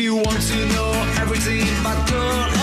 you want to know everything about girl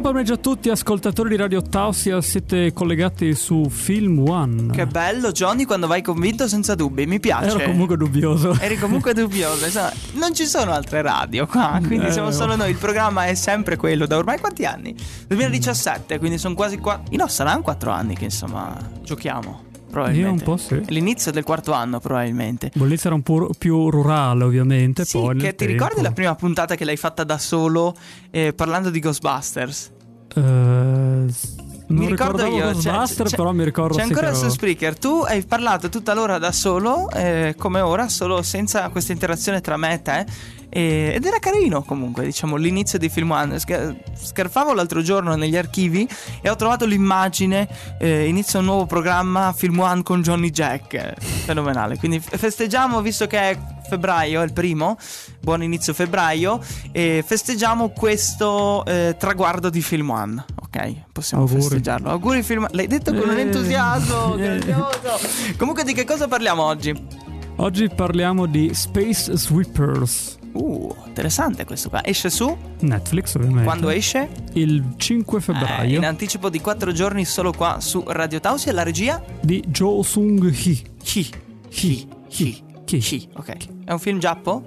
Buon pomeriggio a tutti ascoltatori di Radio Tausia, siete collegati su Film One. Che bello, Johnny, quando vai convinto senza dubbi, mi piace. Ero comunque dubbioso. Eri comunque dubbioso, non ci sono altre radio qua, quindi Eh, siamo solo noi. Il programma è sempre quello, da ormai quanti anni? 2017, quindi sono quasi qua. No, saranno quattro anni che insomma giochiamo. Probabilmente. Io un po' sì. L'inizio del quarto anno, probabilmente. Bollizia era un po' più rurale, ovviamente. Sì, poi che ti ricordi tempo- la prima puntata che l'hai fatta da solo eh, parlando di Ghostbusters? Non mi ricordo io, c'è- Ghostbuster, c'è- però mi ricordo C'è ancora su Spreaker. Tu hai parlato tutta l'ora da solo, eh, come ora, solo senza questa interazione tra me e te. E- ed era carino comunque, diciamo, l'inizio di Film One. Sca- Scarfavo l'altro giorno negli archivi e ho trovato l'immagine. eh, inizia un nuovo programma Film One con Johnny Jack. fenomenale. Quindi festeggiamo, visto che è febbraio, è il primo. Buon inizio febbraio. E festeggiamo questo eh, traguardo di Film One. Ok, possiamo Auguri. festeggiarlo. Auguri Film L'hai detto con un Eh. entusiasmo grandioso. Comunque di che cosa parliamo oggi? Oggi parliamo di Space Sweepers. Uh, interessante questo qua. Esce su? Netflix, ovviamente. Quando esce? Il 5 Eh, febbraio in anticipo di 4 giorni solo qua su Radio Tausi e la regia? di Jo Sung Hee. Chi. Chi. Chi. Chi. Ok. È un film giappo?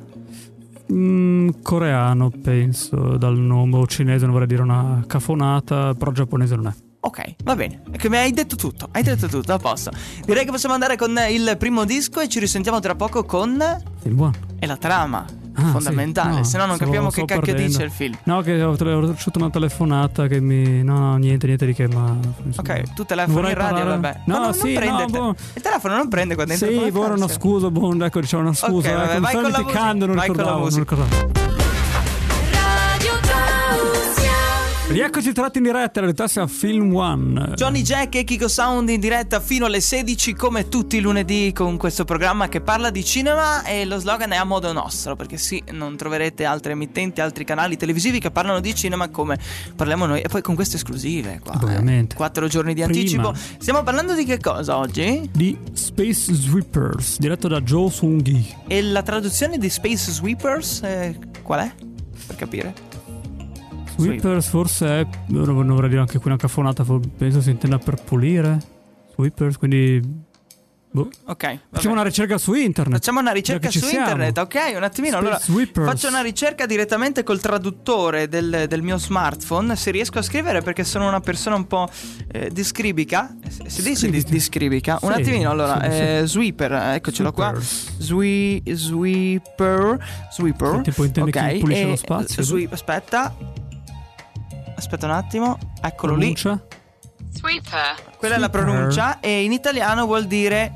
Mm, coreano, penso, dal nome o cinese, non vorrei dire una cafonata, però giapponese non è. Ok, va bene. Che mi hai detto tutto. Hai detto tutto, a posto. Direi che possiamo andare con il primo disco e ci risentiamo tra poco con. Film One. E la trama. Ah, fondamentale. sì. No, Se no non capiamo che cacchio perdendo. dice il film. No, che ho, ho ricevuto una telefonata che mi. No, no, niente, niente di che, ma. insomma, Ok, tu telefoni vorrei in radio, parlare- vabbè. No, Ma non, sì, prende no, il, te- boh. il telefono non prende quando entra Sì, con la ora una scusa, boh, ecco, diciamo una scusa. Ok, vabbè, ecco, vai con la musica. Vai con la ricordavo, non musica. ricordavo. Radio Rieccoci tratti in diretta, in realtà siamo Film One. Johnny Jack e Kiko Sound in diretta fino alle 16 come tutti i lunedì con questo programma che parla di cinema e lo slogan è a modo nostro perché sì, non troverete altre emittenti, altri canali televisivi che parlano di cinema come parliamo noi e poi con queste esclusive qua. eh. Ovviamente. Quattro giorni di Prima. anticipo. Stiamo parlando di che cosa oggi? Di Space Sweepers, diretto da Joe Sung-hee. E la traduzione di Space Sweepers eh, qual è? Per capire. Sweepers forse è. Non vorrei dire anche qui una cafonata, penso si intenda per pulire. Sweepers, quindi. Boh. Ok. vabbè. Facciamo una ricerca su internet. Facciamo una ricerca su siamo. internet, ok? Un attimino. Allora, faccio una ricerca direttamente col traduttore del, del mio smartphone. Se riesco a scrivere, perché sono una persona un po' eh, discribica. Eh, Si dice dis- Scrivica. discribica? Un Sì, attimino, allora. sì, sì. eh, sweeper, eh, eccocelo qua. Swe- sweeper. Sweeper. Sì, tipo intendi chi ok, pulisce e- lo spazio, swe- aspetta. Aspetta un attimo. Eccolo lì. Pronuncia? Sweeper. Quella è la Sweeper. pronuncia. E in italiano vuol dire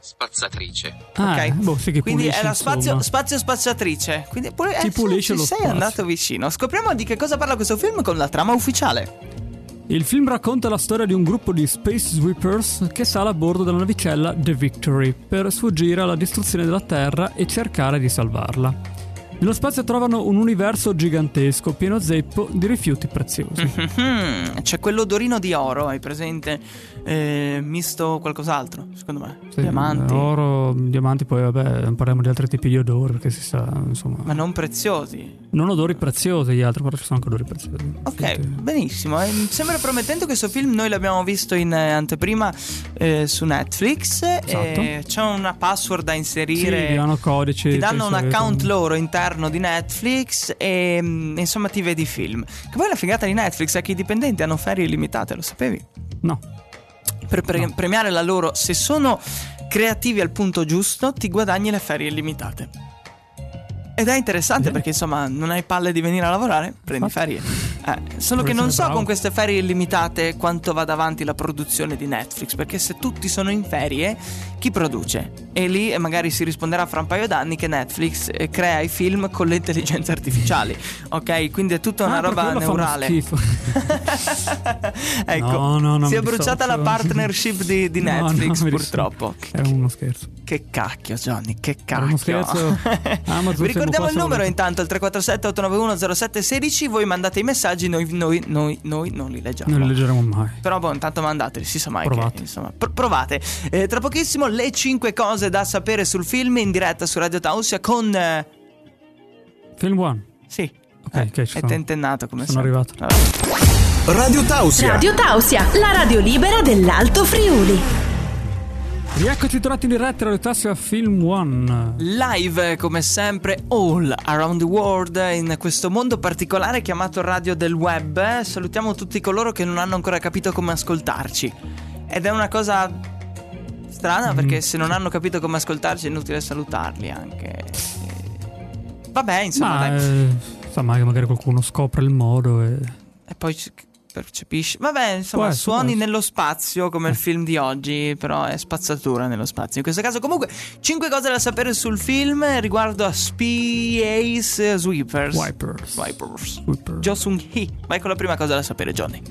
spazzatrice. Ah, Ok. boh, sì che Quindi pulisce, è la spazio, spazio spazzatrice. Quindi pure, Chi eh, pulisce ci lo sei spazio. andato vicino. Scopriamo di che cosa parla questo film con la trama ufficiale. Il film racconta la storia di un gruppo di Space Sweepers che sale a bordo della navicella The Victory per sfuggire alla distruzione della Terra e cercare di salvarla. Nello spazio trovano un universo gigantesco pieno zeppo di rifiuti preziosi. Mhm, C'è quell'odorino di oro, hai presente? Eh, misto qualcos'altro, secondo me. Sì, Diamanti. Oro, diamanti, poi vabbè, parliamo di altri tipi di odori perché si sa, insomma. Ma non preziosi. Non odori preziosi gli altri, però ci sono anche odori preziosi. Ok, Sì. benissimo. Eh, sembra promettente questo film. Noi l'abbiamo visto in eh, anteprima eh, su Netflix. Eh, c'è una password da Sì, inserire. ti danno codici. ti danno sì, un sì, account sì. loro interno di Netflix e mm, insomma ti vedi film. Che poi la figata di Netflix è che i dipendenti hanno ferie illimitate, lo sapevi? No. Per pre- premiare la loro, se sono creativi al punto giusto, ti guadagni le ferie illimitate. Ed è interessante Bene. perché insomma non hai palle di venire a lavorare, prendi Infatti. ferie. Eh, solo che non so bravo. con queste ferie illimitate quanto vada avanti la produzione di Netflix, perché se tutti sono in ferie, chi produce? E lì magari si risponderà fra un paio d'anni che Netflix eh, crea i film con le intelligenze artificiali, ok? Quindi è tutta una Ah, roba neurale. ecco, No, no, si è bruciata la dissocio. partnership di, di Netflix purtroppo. È uno scherzo. Che cacchio, Johnny, che cacchio. Vi ricordiamo il numero intanto, il 347 891 0716. Voi mandate i messaggi, noi, noi, noi, noi non li leggiamo. Non li leggeremo mai. Però boh, intanto mandateli, si sa mai Provate. che insomma, pr- provate. Eh, tra pochissimo le 5 cose da sapere sul film in diretta su Radio Tausia con eh, Film One. sì. Ok, eh, ok, ci è sono. tentennato come Sono sempre. arrivato. Vabbè. Radio Tausia. Radio Tausia, la radio libera dell'Alto Friuli. Rieccoci tornati in diretta Radio Tassia Film One. Live come sempre all around the world in questo mondo particolare chiamato radio del web. Salutiamo tutti coloro che non hanno ancora capito come ascoltarci. Ed è una cosa strana perché se non hanno capito come ascoltarci è inutile salutarli anche. Vabbè, insomma, Ma dai. eh, che magari qualcuno scopre il modo e... E poi percepisci. Vabbè, insomma, essere, suoni nello spazio come il film di oggi, però è spazzatura nello spazio. In questo caso, comunque, 5 cose da sapere sul film riguardo a Space Sweepers. Wipers. Wipers. Sweeper. Jo Sung Hee. Vai con la prima cosa da sapere, Johnny.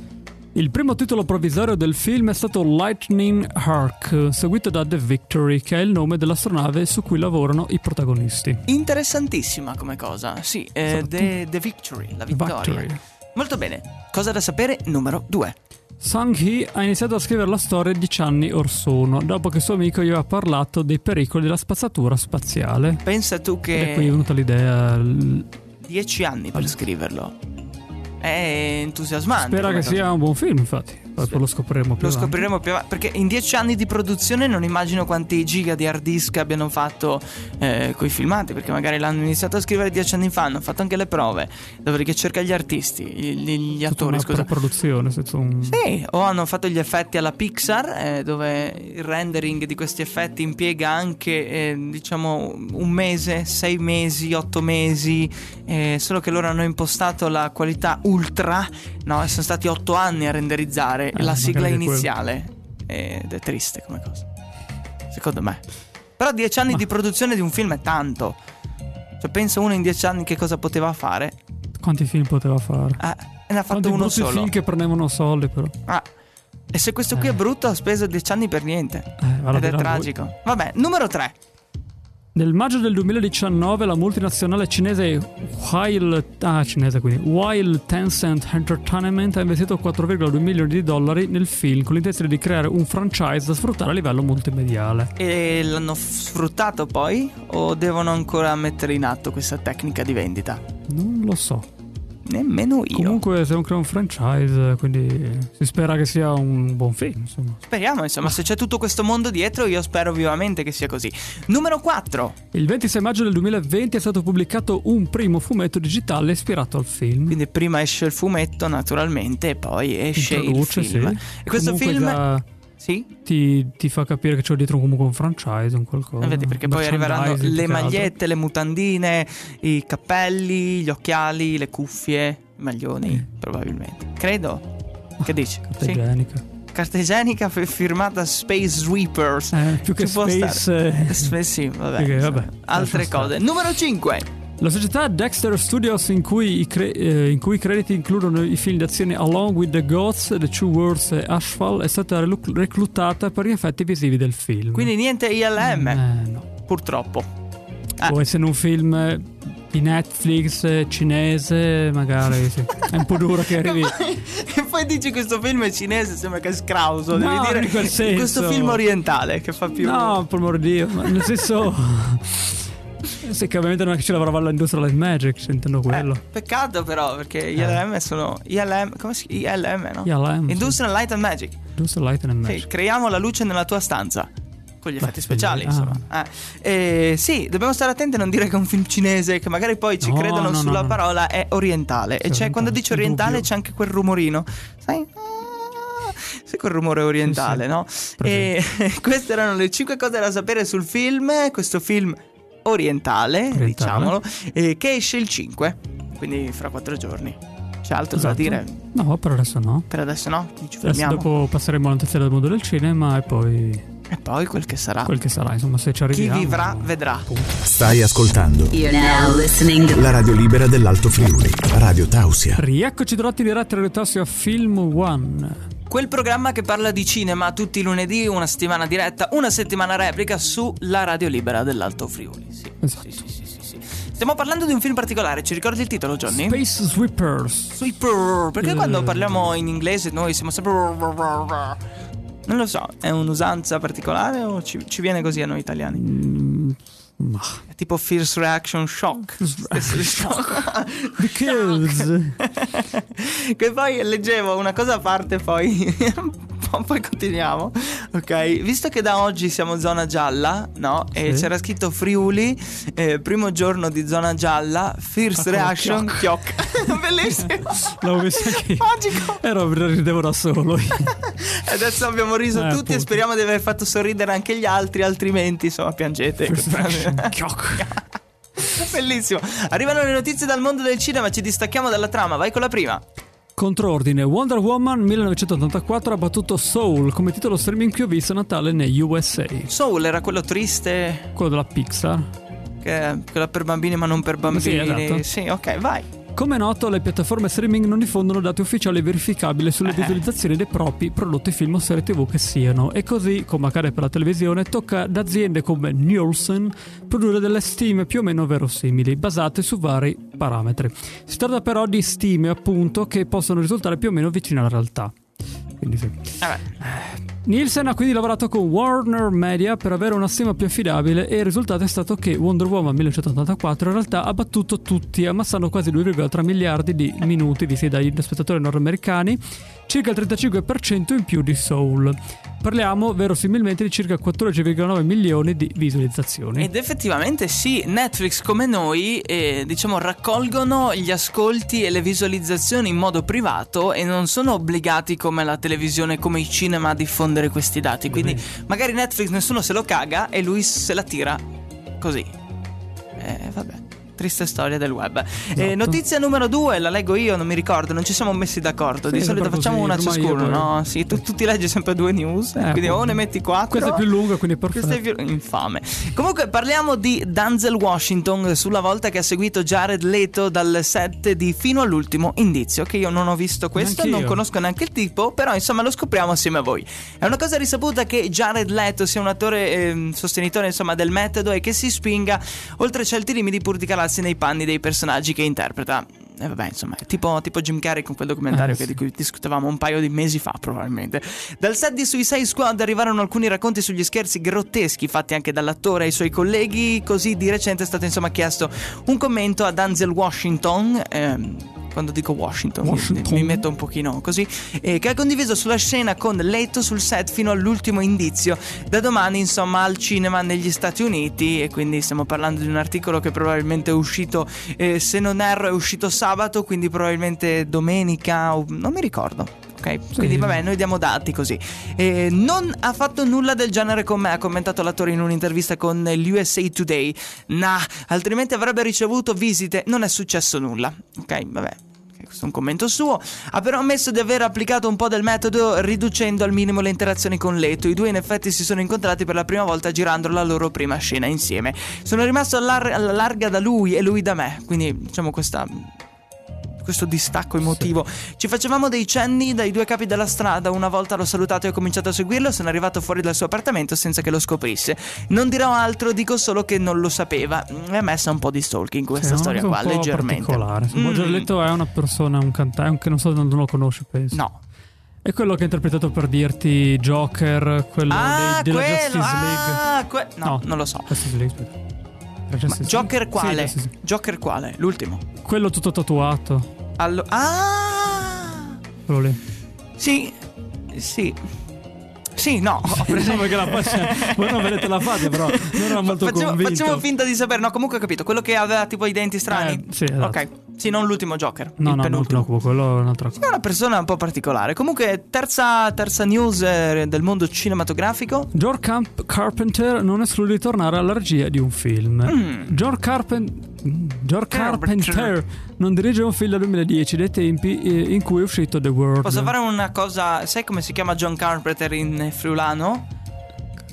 Il primo titolo provvisorio del film è stato Lightning Hark, seguito da The Victory, che è il nome dell'astronave su cui lavorano i protagonisti. Interessantissima come cosa. Sì, eh, Esatto. the, the Victory, la vittoria. Victory. Molto bene. Cosa da sapere numero 2. Sang-hee ha iniziato a scrivere la storia dieci anni or sono, dopo che suo amico gli aveva parlato dei pericoli della spazzatura spaziale. Pensa tu E qui è che venuta l'idea. 10 anni per scriverlo. È entusiasmante. Spera che sia un buon film, infatti. Poi lo scopriremo più Lo avanti. scopriremo più avanti. Perché in dieci anni di produzione non immagino quanti giga di hard disk abbiano fatto eh, coi filmati. Perché magari l'hanno iniziato a scrivere dieci anni fa, hanno fatto anche le prove. Dopodiché cerca gli artisti, gli, gli attori, scusa. produzione, un... Sì, o hanno fatto gli effetti alla Pixar, eh, dove il rendering di questi effetti impiega anche, eh, diciamo, un mese, sei mesi, otto mesi, eh, solo che loro hanno impostato la qualità ultra, no, e sono stati otto anni a renderizzare Eh, la sigla iniziale. Ed è triste come cosa, secondo me. Però dieci anni Ma- di produzione di un film è tanto. Cioè, pensa uno in dieci anni che cosa poteva fare. Quanti film poteva fare? Eh, ne ha fatto Quanti uno solo. film che prendevano soldi, però. Ah, e se questo qui Eh. è brutto, ha speso 10 anni per niente. Eh, Ed è a voi. tragico. Vabbè, numero 3. Nel maggio del 2019 la multinazionale cinese Wild, ah, cinese quindi, Wild Tencent Entertainment ha investito 4,2 milioni di dollari nel film con l'intenzione di creare un franchise da sfruttare a livello multimediale. E l'hanno f- sfruttato poi? O devono ancora mettere in atto questa tecnica di vendita? Non lo so. Nemmeno io. Comunque se non crea un franchise, quindi si spera che sia un buon film, insomma. Speriamo, insomma, se c'è tutto questo mondo dietro, io spero vivamente che sia così. Numero 4. Il 26 maggio del 2020 è stato pubblicato un primo fumetto digitale ispirato al film. Quindi prima esce il fumetto, naturalmente, e poi esce Introduce, il film. sì. E questo Comunque film... già Sì? ti, ti fa capire che c'è dietro comunque un franchise, un qualcosa. Eh, vedi, perché poi arriveranno le che altro. magliette, le mutandine, i cappelli, gli occhiali, le cuffie, i maglioni, probabilmente. Credo. Che dici? Carta Sì. igienica. Carta igienica fi- firmata Space Sweepers. Eh, più che Ci Space, stare. eh. Sp- sì, vabbè. Perché, vabbè, altre cose. Numero 5. La società Dexter Studios, in cui, i cre- eh, in cui i crediti includono i film d'azione Along with the Gods, The Two Worlds e Ashfall, è stata relu- reclutata per gli effetti visivi del film. Quindi niente ILM, Eh, no. purtroppo. Ah. Può essere un film eh, di Netflix eh, cinese, magari sì. È un po' duro che arrivi. e poi dici questo film è cinese, sembra che è scrauso. No, devi dire in quel senso. questo film orientale che fa più. No, per amor di Dio, nel senso. sì, che ovviamente non è che ci lavorava all'industria Light Magic, se intendo Eh, quello. peccato però perché ILM sono ILM, come si ILM, no? ILM, sì. Industrial Light and Magic. Industria Light and Sì, Magic. creiamo la luce nella tua stanza. Con gli effetti sì, speciali, ah. insomma. Eh, eh, sì, dobbiamo stare attenti a non dire che è un film cinese, che magari poi ci No, credono no, sulla no. parola, è orientale. e Sì, c'è, quando orientale, dice orientale c'è anche quel rumorino. Sai? Sai quel rumore orientale, Sì, sì. no? E queste erano le 5 cose da sapere sul film. Questo film orientale, Orientale. diciamolo, eh, che esce il 5, quindi fra 4 giorni. C'è altro Esatto. da dire? No, per adesso no. Per adesso no, ci Adesso fermiamo. dopo passeremo alla notizia del mondo del cinema e poi E poi quel che sarà. quel che sarà, insomma, se ci Chi arriviamo. vivrà vedrà. Stai ascoltando You're now listening la radio libera dell'Alto Friuli, Radio Tausia. Rieccoci trovati in diretta a a Film One. Quel programma che parla di cinema tutti i lunedì, una settimana diretta, una settimana replica sulla radio libera dell'Alto Friuli. Sì. Esatto. Sì, sì, sì. Stiamo parlando di un film particolare, ci ricordi il titolo, Johnny? Space Sweepers. Sweeper. Perché Eh. quando parliamo in inglese noi siamo sempre. Non lo so, è un'usanza particolare o ci, ci viene così a noi italiani? Mm, ma. È tipo First Reaction Shock. Shock. The Kills. che poi leggevo una cosa a parte, poi. poi continuiamo. Ok, visto che da oggi siamo zona gialla, no? E Sì. c'era scritto Friuli, eh, primo giorno di zona gialla, First Ah, Reaction Chiocc. Bellissimo. L'avevo visto anche. Magico. Ero, ridevo da solo. Adesso abbiamo riso Eh, tutti appunto. e speriamo di aver fatto sorridere anche gli altri, altrimenti insomma piangete. Bellissimo. Arrivano le notizie dal mondo del cinema, ci distacchiamo dalla trama, vai con la prima. Controordine Wonder Woman 1984 ha battuto Soul come titolo streaming più visto a Natale negli USA. Soul era quello triste, Quello della Pixar. che quella per bambini ma non per bambini. esatto. Sì, ok, vai. Come è noto, le piattaforme streaming non diffondono dati ufficiali verificabili sulle Eh. visualizzazioni dei propri prodotti film o serie tv che siano. E così, come accade per la televisione, tocca ad aziende come Nielsen produrre delle stime più o meno verosimili, basate su vari parametri. Si tratta però di stime, appunto, che possono risultare più o meno vicine alla realtà. Quindi sì. Vabbè. Nielsen ha quindi lavorato con Warner Media per avere una stima più affidabile e il risultato è stato che Wonder Woman 1984 in realtà ha battuto tutti, ammassando quasi 2,3 miliardi di minuti visti dagli spettatori nordamericani, circa il 35% in più di Soul. Parliamo verosimilmente di circa 14,9 milioni di visualizzazioni. Ed effettivamente sì, Netflix come noi, eh, diciamo, raccolgono gli ascolti e le visualizzazioni in modo privato e non sono obbligati come la televisione, come i cinema a diffondere questi dati. Quindi magari Netflix nessuno se lo caga e lui se la tira così. Eh, vabbè. Triste storia del web. Eh, Esatto. notizia numero due, la leggo io, non mi ricordo, non ci siamo messi d'accordo. Di Sì, solito sempre facciamo così, una ciascuno, no? Sì, tu, tu ti leggi sempre due news, Eh, quindi o ne metti quattro. Questa è più lunga, quindi perfetto. Questa è più infame. Comunque parliamo di Denzel Washington sulla volta che ha seguito Jared Leto dal set di Fino all'ultimo indizio, che io non ho visto questo, Neanch'io. non conosco neanche il tipo, però insomma lo scopriamo assieme a voi. È una cosa risaputa che Jared Leto sia un attore ehm, sostenitore insomma del metodo e che si spinga oltre certi limiti pur di calarsi nei panni dei personaggi che interpreta. E vabbè, insomma, tipo, tipo Jim Carrey con quel documentario Eh, che- sì. di cui discutevamo un paio di mesi fa, probabilmente. Dal set di Suicide Squad arrivarono alcuni racconti sugli scherzi grotteschi fatti anche dall'attore ai suoi colleghi. Così di recente è stato insomma chiesto un commento a Denzel Washington. ehm, quando dico Washington, mi- Washington. Mi, metto un pochino così. eh, che ha condiviso sulla scena con Leto sul set fino all'ultimo indizio. Da domani, insomma, al cinema negli Stati Uniti. E quindi stiamo parlando di un articolo che probabilmente è uscito, eh, se non erro, è uscito sabato, quindi probabilmente domenica, o, non mi ricordo. Ok, quindi vabbè, noi diamo dati così. Eh, non ha fatto nulla del genere con me, ha commentato l'attore in un'intervista con l'USA Today. Nah, altrimenti avrebbe ricevuto visite, non è successo nulla. Ok, vabbè. Questo è un commento suo. Ha però ammesso di aver applicato un po' del metodo riducendo al minimo le interazioni con Leto. I due in effetti si sono incontrati per la prima volta girando la loro prima scena insieme. Sono rimasto allar- alla larga da lui e lui da me. Quindi diciamo questa questo distacco emotivo. Ci facevamo dei cenni dai due capi della strada. Una volta l'ho salutato e ho cominciato a seguirlo. Sono arrivato fuori dal suo appartamento senza che lo scoprisse. Non dirò altro, dico solo che non lo sapeva. Mi ha messo un po' di stalking questa Sì, storia qua, leggermente. particolare. Mm. Leto è una persona, un cantante, che non so, non lo conosci, penso. No. È quello che ha interpretato per dirti Joker, quello Ah, dei, della quello. Justice League. Ah, que- no, non lo so. Justice League, aspetta. Joker quale? Sì, sì, sì. Joker quale? L'ultimo. Quello tutto tatuato. Allo- ah! Quello lì. Sì. Sì. Sì, no. ho preso- la faccia. Voi non vedete la faccia, però non era molto facciamo, convinto. facciamo finta di sapere. No, comunque ho capito. Quello che aveva tipo i denti strani. Eh, sì, esatto. Ok. Sì, non l'ultimo Joker. No, il no, non penultimo. troppo, quello è un'altra cosa. È una persona un po' particolare. Comunque, terza, terza news eh, del mondo cinematografico. George Camp- Carpenter non esclude di tornare alla regia di un film. Mm. George Carpenter. Mm, George Carpenter non dirige un film del 2010 dei tempi eh, in cui è uscito The World. Posso fare una cosa? Sai come si chiama John Carpenter in friulano?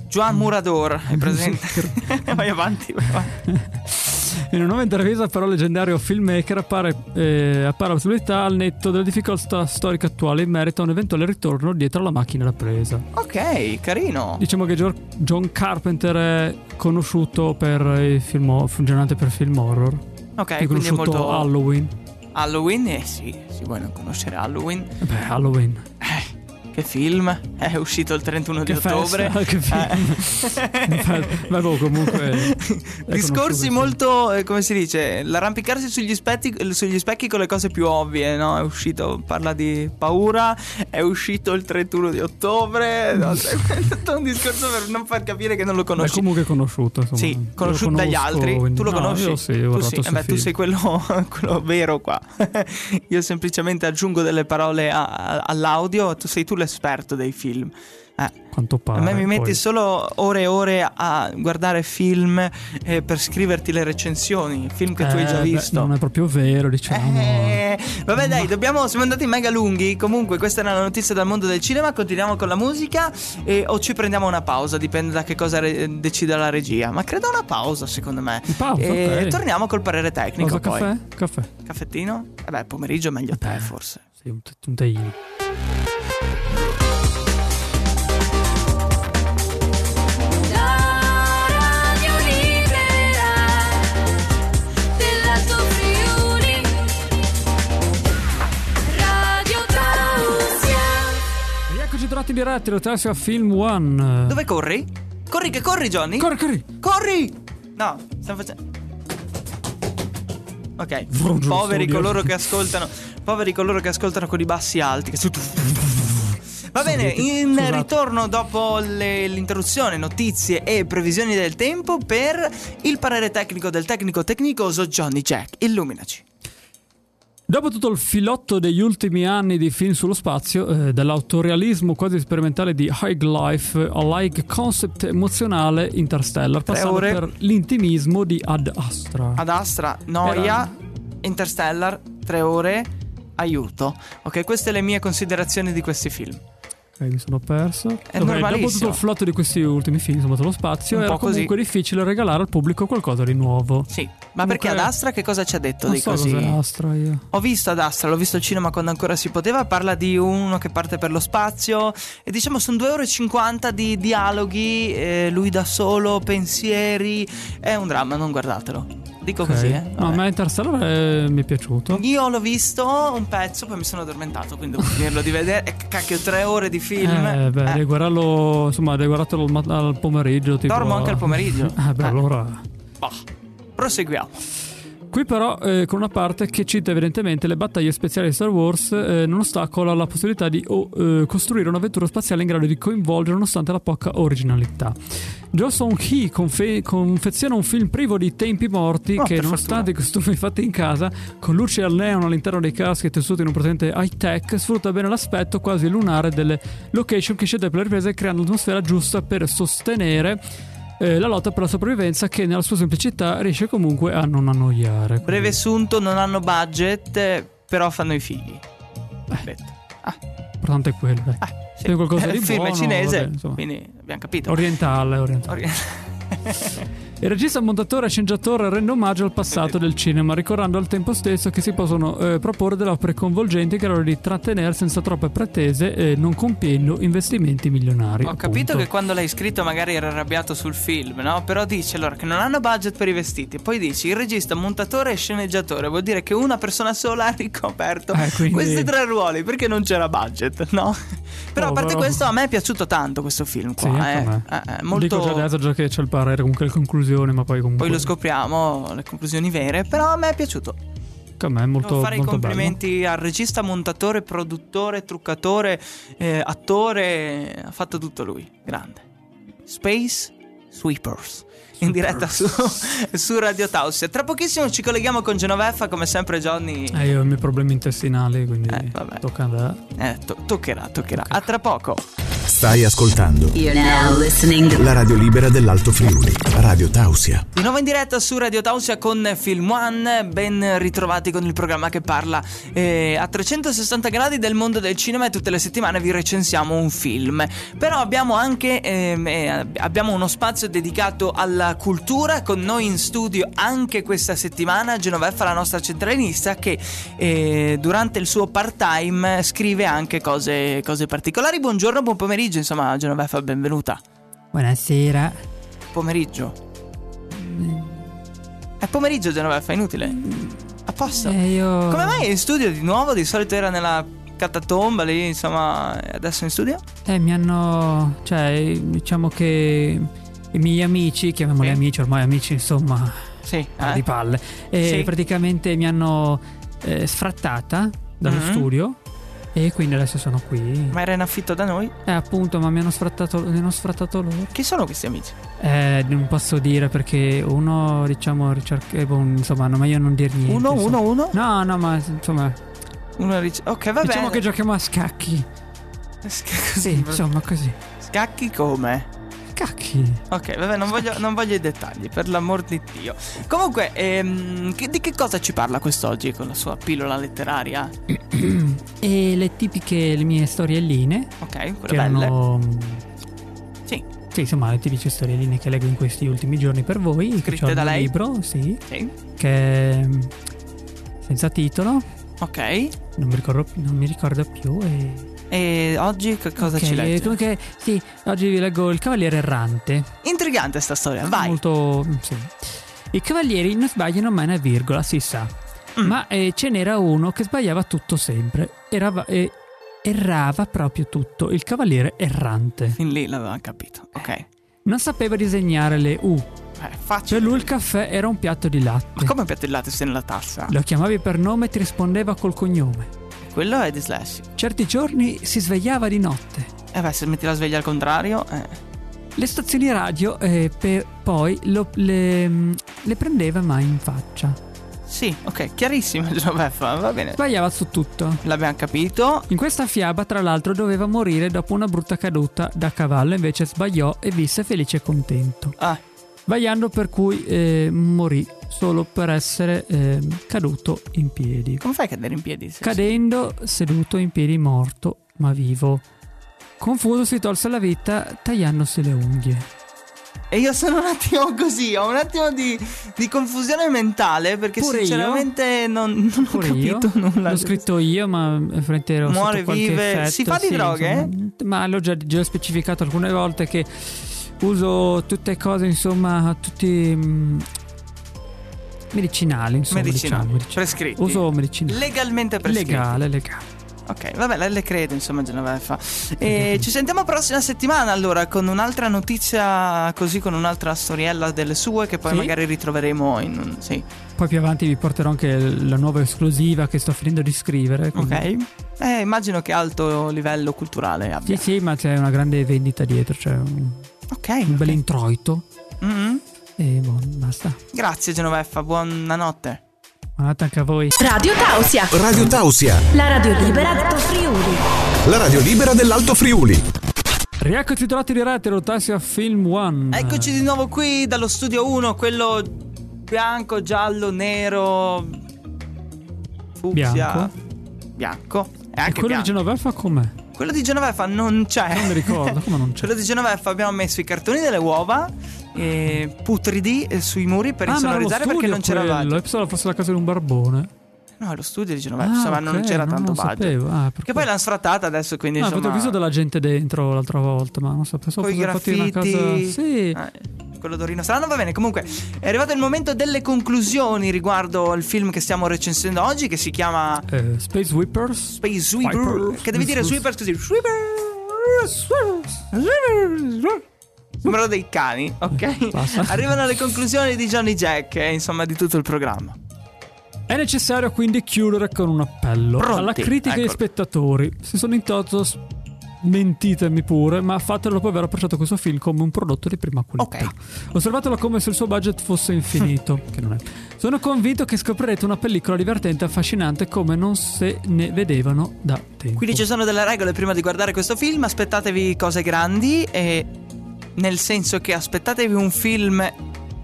Juan Murador, hai presente? vai avanti, vai avanti. In una nuova intervista, però, il leggendario filmmaker appare, eh, appare la possibilità al netto delle difficoltà storiche attuali in merito a un eventuale ritorno dietro alla macchina da presa. Ok, carino. Diciamo che John Carpenter è conosciuto per i film, funzionante per film horror. Ok, è conosciuto molto Halloween. Halloween, eh sì, si vuole non conoscere Halloween. Eh Beh, Halloween. Che film? È uscito il 31 Che di ottobre. festa, che film. Eh. Ma boh, comunque. Discorsi molto, eh, come si dice, l'arrampicarsi sugli, spetti- sugli specchi con le cose più ovvie, no? È uscito, parla di paura, è uscito il 31 di ottobre, no? è tutto un discorso per non far capire che non lo sì. È conosci. comunque conosciuto. Insomma. Sì, conosciuto dagli conosco, altri. quindi- Tu lo No, conosci? Io sì, ho tu, sì. Eh beh, tu sei quello, quello vero qua. io semplicemente aggiungo delle parole a- a- all'audio, tu sei tu l'esperto dei film. Eh. Quanto pare. A me mi metti poi. solo ore e ore a guardare film eh, per scriverti le recensioni, film che tu hai Eh, già beh, visto. non è proprio vero, diciamo. Eh, vabbè dai, dobbiamo, siamo andati mega lunghi. Comunque questa era la notizia dal mondo del cinema. Continuiamo con la musica e, o ci prendiamo una pausa, dipende da che cosa re- decida la regia. Ma credo una pausa secondo me. Pausa, e ok. torniamo col parere tecnico Cosa, poi. caffè? Caffè. Caffettino? Eh beh, pomeriggio meglio te forse. Sì, un, un teino. Tornati in diretta, lo Tasia Film One. Dove corri? Corri che corri Johnny? Corri, corri. Corri! No, stiamo facendo. Ok, Vrum, poveri coloro che ascoltano. Poveri coloro che ascoltano con i bassi alti. che Va bene, in Scusate. ritorno dopo le- l'interruzione, notizie e previsioni del tempo per il parere tecnico del tecnico tecnicoso Johnny Jack. Illuminaci. Dopo tutto il filotto degli ultimi anni di film sullo spazio, eh, dall'autorealismo quasi sperimentale di High Life all'high concept emozionale Interstellar, passando per l'intimismo di Ad Astra. Ad Astra, Noia, Interstellar, tre ore, aiuto. Ok, queste le mie considerazioni di questi film. Ok, mi sono perso. È Dopo normalissimo. tutto il flotto di questi ultimi film insomma, sullo spazio, Un era po' così. comunque difficile regalare al pubblico qualcosa di nuovo. Sì, ma perché ad Comunque- Astra che cosa ci ha detto Non di so così? Astra io. Ho visto ad Astra, l'ho visto al cinema quando ancora si poteva. Parla di uno che parte per lo spazio. E diciamo sono 2 ore e 50 di dialoghi. eh, lui da solo, pensieri. È un dramma, non guardatelo. Dico Ok. così, eh. No, a me Interstellar eh, mi è piaciuto. Io l'ho visto un pezzo, poi mi sono addormentato. Quindi devo finirlo di vedere. E cacchio, tre ore di film. Eh, beh, Eh, guardarlo, insomma, devi guardarlo al, pomeriggio. Tipo, Dormo anche al pomeriggio. Eh, beh, Eh. allora. boh. Proseguiamo. Qui però eh, con una parte che cita evidentemente le battaglie spaziali di Star Wars eh, non ostacola la possibilità di oh, eh, costruire un'avventura spaziale in grado di coinvolgere nonostante la poca originalità. Jo Song-hee confe- confeziona un film privo di tempi morti Oh, che nonostante i costumi fatti in casa, con luci al neon all'interno dei caschi e tessuti in un presente high-tech, sfrutta bene l'aspetto quasi lunare delle location che scende per le riprese creando l'atmosfera giusta per sostenere eh, la lotta per la sopravvivenza che nella sua semplicità riesce comunque a non annoiare. Breve assunto, non hanno budget, eh, però fanno i figli. Detto. Ah, L'importante è quello, dai. ah, sì. Qualcosa di Il film buono, cinese, vabbè, quindi abbiamo capito. Orientale, orientale. Ori- Il regista, montatore e sceneggiatore rende omaggio al passato del cinema, ricordando al tempo stesso che si possono eh, proporre delle opere coinvolgenti in grado di trattenere senza troppe pretese e non compiendo investimenti milionari. Ho capito appunto. che quando l'hai scritto magari era arrabbiato sul film, no? Però dici allora che non hanno budget per i vestiti. Poi dici il regista, montatore e sceneggiatore. Vuol dire che una persona sola ha ricoperto Eh, quindi- questi tre ruoli perché non c'era budget, no? Però a parte questo, a me è piaciuto tanto questo film Sì, qua. anche eh. Eh, eh, molto... Dico già adesso già che c'è il parere, comunque le conclusioni, ma poi comunque... Poi lo scopriamo, le conclusioni vere. Però a me è piaciuto. Che a me è molto, Devo fare i molto complimenti al regista, montatore, produttore, truccatore, eh, attore. Ha fatto tutto lui. Grande. Space Sweepers. In diretta su, su Radio Tausia. Tra pochissimo ci colleghiamo con Genoveffa, come sempre Johnny. Eh, io ho i miei problemi intestinali, quindi Eh, vabbè. tocca a te. Eh, to- toccherà, toccherà. A tra poco. Stai ascoltando You're now listening la radio libera dell'Alto Friuli, Radio Tausia. Di nuovo in diretta su Radio Tausia con Film One, ben ritrovati con il programma che parla eh, a 360 gradi del mondo del cinema e tutte le settimane vi recensiamo un film. Però abbiamo anche ehm, eh, abbiamo uno spazio dedicato alla cultura con noi in studio anche questa settimana Genoveffa, la nostra centralinista, che eh, durante il suo part-time scrive anche cose, cose particolari. Buongiorno, buon pomeriggio, insomma Genoveffa, benvenuta. Buonasera. Pomeriggio. È pomeriggio Genoveffa, è inutile. A posto. Eh, io... Come mai è in studio di nuovo? Di solito era nella catatomba lì, insomma, adesso in studio? Eh, mi hanno... Cioè, diciamo che i miei amici, chiamiamoli Sì. amici, ormai amici, insomma, Sì. eh? di palle. E Sì. praticamente mi hanno eh, sfrattata dallo Mhm. studio e quindi adesso sono qui. Ma era in affitto da noi? Eh, appunto, ma mi hanno sfrattato, mi hanno sfrattato loro. Chi sono questi amici? Eh, non posso dire perché uno, diciamo, ricerca... eh, boh, insomma, no, ma io non dir niente. Uno, insomma. uno, uno? No, no, ma insomma, Uno dice- Ok, va diciamo bene. che giochiamo a scacchi. Sc- Sì, insomma, così. Scacchi come? Scacchi. Ok, vabbè, non voglio, non voglio i dettagli, per l'amor di Dio. Comunque, ehm, che- di che cosa ci parla quest'oggi con la sua pillola letteraria? e le tipiche, le mie storielline, Ok, che quelle belle. erano... Sì, Sì, insomma, le tipiche storielline che leggo in questi ultimi giorni per voi. che Scritte da lei? libro, sì, sì. che è senza titolo, Ok. non mi ricordo, non mi ricordo più. E... E oggi che cosa Ok, ci legge? Comunque, sì, oggi vi leggo Il Cavaliere Errante. Intrigante sta storia, vai. Molto. Sì. I cavalieri non sbagliano mai una virgola, si sa. Mm. Ma eh, ce n'era uno che sbagliava tutto sempre. Erava, eh, errava proprio tutto. Il cavaliere errante. Fin lì l'avevamo capito. Ok. Non sapeva disegnare le U. Eh, facile. Per lui il caffè era un piatto di Ma latte. come piatto di latte se nella tazza? Lo chiamavi per nome e ti rispondeva col cognome. Quello è dislessico. Certi giorni si svegliava di notte. Eh beh, se metti la sveglia al contrario, eh. Le stazioni radio eh, per poi lo- le, mm, le prendeva mai in faccia. Sì, ok, chiarissimo Genoveffa, va bene. Sbagliava su tutto. L'abbiamo capito. In questa fiaba, tra l'altro, doveva morire dopo una brutta caduta da cavallo, invece sbagliò e visse felice e contento. Ah, Sbagliando per cui eh, morì solo per essere eh, caduto in piedi. come fai a cadere in piedi? Cadendo seduto in piedi morto, ma vivo. Confuso si tolse la vita tagliandosi le unghie. E io sono un attimo così, ho un attimo di, di confusione mentale perché Pure io. sinceramente non, non ho Pure io. capito nulla. L'ho scritto io, ma frente ero Muore, vive. effetto, Si fa di sì, droghe? insomma. ma l'ho già, già specificato alcune volte che uso tutte cose, insomma, tutti mm, medicinali, insomma, Medicinali, diciamo, medicinali. prescritti. Uso medicinali. Legalmente prescritti. Legale, legale. Ok, vabbè, le crede, insomma, Genoveffa. E ci sentiamo prossima settimana allora con un'altra notizia, così con un'altra storiella delle sue che poi Sì. magari ritroveremo in un... Sì, Poi più avanti vi porterò anche la nuova esclusiva che sto finendo di scrivere. quindi- ok. Eh, immagino che alto livello culturale abbia. Sì, sì, ma c'è una grande vendita dietro, c'è un, Ok. un bel ok. introito. Mhm. E boh, basta. Grazie Genoveffa, buonanotte. Buonanotte anche a voi. Radio Tausia, Radio Tausia, la radio libera del Friuli. la radio libera dell'Alto Friuli. Rieccoci trovati di rete, Rotassia Film One. Eccoci di nuovo qui dallo studio 1, quello bianco, giallo, nero, fucsia. Bianco. Bianco. E E anche quello di bianco. Genoveffa com'è? Quello di Genoveffa non c'è. Non mi ricordo, come non c'è? Quello di Genoveffa abbiamo messo i cartoni delle uova eh, putridi sui muri per ah, insonorizzare perché non c'era quello. pensavo fosse la casa di un barbone. No, lo studio di Genoveffa, Ah, insomma, non ok, c'era no, tanto non budget. Ah, per Che poi l'hanno sfrattata adesso, quindi Ah, insomma. perché ho visto della gente dentro l'altra volta, ma non so, pensavo fosse infatti una graffiti. casa... Sì. Eh, quello d'Orino strano va bene comunque è arrivato il momento delle conclusioni riguardo il film che stiamo recensendo oggi che si chiama Eh, Space Whippers. Space Sweeper. che devi dire Sweeper. Sweeper così Sweeper Sembrano dei cani, ok? Basta. Arrivano le conclusioni di Johnny Jack e insomma di tutto il programma. È necessario quindi chiudere con un appello Pronti, alla critica e agli spettatori. Se sono in toto mentitemi pure, ma fatelo dopo aver approcciato questo film come un prodotto di prima qualità. Ok. Osservatelo come se il suo budget fosse infinito, che non è. Sono convinto che scoprirete una pellicola divertente e affascinante come non se ne vedevano da tempo. Quindi ci sono delle regole prima di guardare questo film, aspettatevi cose grandi e nel senso che aspettatevi un film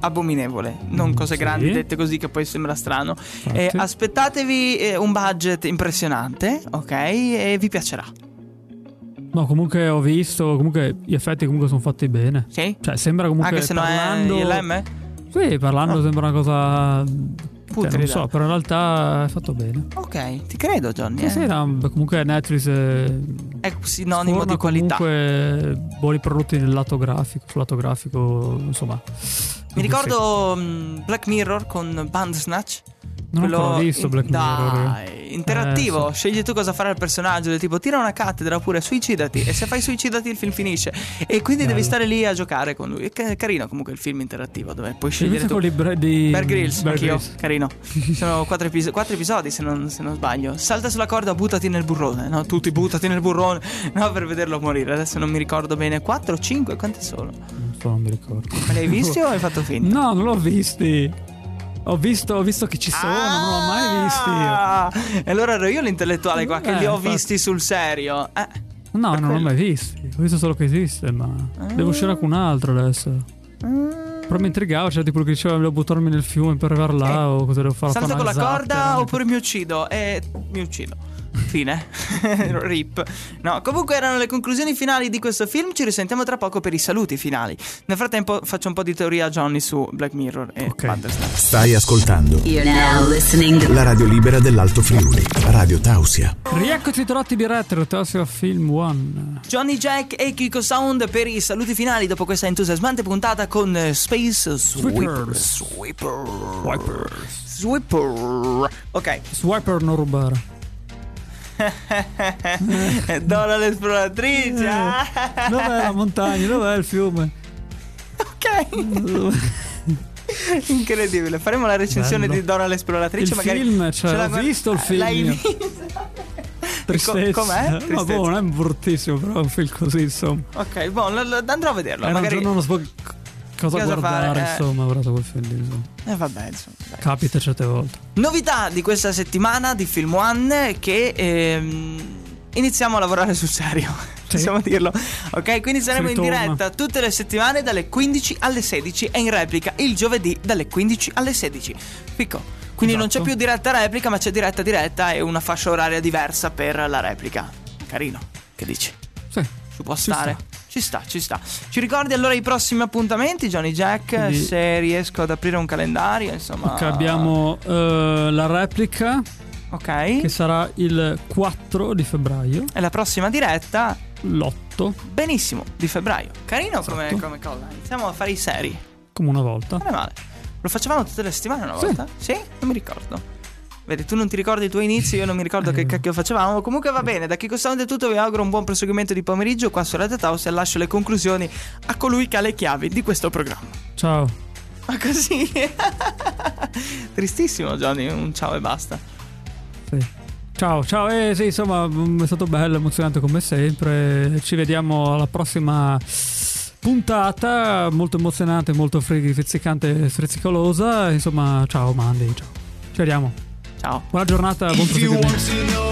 abominevole, non Mm, cose sì. grandi dette così che poi sembra strano. Eh, aspettatevi eh, un budget impressionante, ok? E vi piacerà. No, comunque ho visto, comunque gli effetti comunque sono fatti bene. Sì? Cioè, sembra comunque Anche se non parlando... è ILM? Sì, parlando Ah. sembra una cosa... Putrida. non so, però in realtà è fatto bene. Ok, ti credo Johnny. Sì, eh. sì, no, comunque Netflix è È sinonimo di qualità. comunque buoni prodotti nel lato grafico, sul lato grafico, insomma. Mi ricordo Black Mirror con Bandersnatch. Non ho ancora visto Black Mirror. Dai, interattivo. Eh, sì. Scegli tu cosa fare al personaggio. Del tipo, tira una cattedra oppure suicidati. E se fai suicidati, il film finisce. E quindi devi Bello. stare lì a giocare con lui. È ca- carino comunque il film interattivo dove puoi scegliere tu. quelli bre- di Bear Grylls, Bear anch'io. Grylls. Carino. Sono quattro, episo- quattro episodi, se non, se non sbaglio. Salta sulla corda, buttati nel burrone. No, tutti buttati nel burrone. No, per vederlo morire. Adesso non mi ricordo bene. Quattro o cinque? Quante sono? Non so, non mi ricordo. Me li hai visti o hai fatto finta? No, non l'ho visti. Ho visto, ho visto che ci sono, non l'ho mai visti. Ah, E allora ero io l'intellettuale qua che Eh, li ho infatti. visti sul serio. Eh. No, per non l'ho quello. mai visti. Ho visto solo che esiste, ma devo uscire con un altro adesso. Però mi intrigava, c'era tipo che diceva devo buttarmi nel fiume per arrivare là o cosa devo fare. Salto con la corda oppure mi uccido? E mi uccido. Fine. Rip. No, comunque erano le conclusioni finali di questo film. Ci risentiamo tra poco per i saluti finali. Nel frattempo faccio un po' di teoria a Johnny su Black Mirror e Ok. Bandersnatch. Stai ascoltando You're now listening to la radio libera dell'Alto Friuli, Radio Tausia. Rieccoci trovati di retro, Tassia Film One. Johnny Jack e Kiko Sound per i saluti finali dopo questa entusiasmante puntata con eh, Space Sweeper. Sweepers. Sweeper. Sweeper. Ok. Swiper non rubare. Dora l'esploratrice. ah. Dov'è la montagna? Dov'è il fiume? Ok. Incredibile. Faremo la recensione Bello. di Dora l'esploratrice. Il magari film, cioè, ce la ho guard- visto il film L'hai visto? Tristezza. com'è? Ma Tristezza. boh, non è bruttissimo, però è un film così, insomma. Ok, boh, lo- lo- andrò a vederlo. Era un magari... giorno non so cosa, Cosa guardare, fare, eh. insomma, ho guardato quel film lì, insomma. Eh, vabbè, insomma. dai. Capita certe volte. Novità di questa settimana di Film One che ehm, iniziamo a lavorare sul serio. Possiamo dirlo. Ok, quindi saremo in diretta tutte le settimane dalle 15 alle 16 e in replica il giovedì dalle 15 alle 16. Picco. Quindi non c'è Esatto. più diretta replica, ma c'è diretta diretta e una fascia oraria diversa per la replica. Carino. Che dici? Sì. Ci può Ci stare? sta. Ci sta, ci sta. Ci ricordi allora i prossimi appuntamenti, Johnny Jack? Quindi- Se riesco ad aprire un calendario, insomma. Ok, abbiamo eh, la replica Ok. che sarà il 4 di febbraio, E la prossima diretta, l'8, benissimo, di febbraio. Carino come, Esatto. come cosa. Iniziamo a fare i seri. come una volta. Non è male. Lo facevamo tutte le settimane una Sì. volta? Sì? Non mi ricordo. Vedi, tu non ti ricordi i tuoi inizi, io non mi ricordo che cacchio facevamo. Comunque va bene, da Kiko Sound è tutto, vi auguro un buon proseguimento di pomeriggio qua su Radio Taos e lascio le conclusioni a colui che ha le chiavi di questo programma. Ciao. Ma così? Tristissimo Johnny, un ciao e basta. Sì. Ciao, ciao, eh sì, insomma, mm, è stato bello, emozionante come sempre. Ci vediamo alla prossima puntata, molto emozionante, molto fri- frizzicante e frizzicolosa. Insomma, ciao Mandy, ciao. Ci vediamo. Ciao. Buona giornata, buon proseguimento.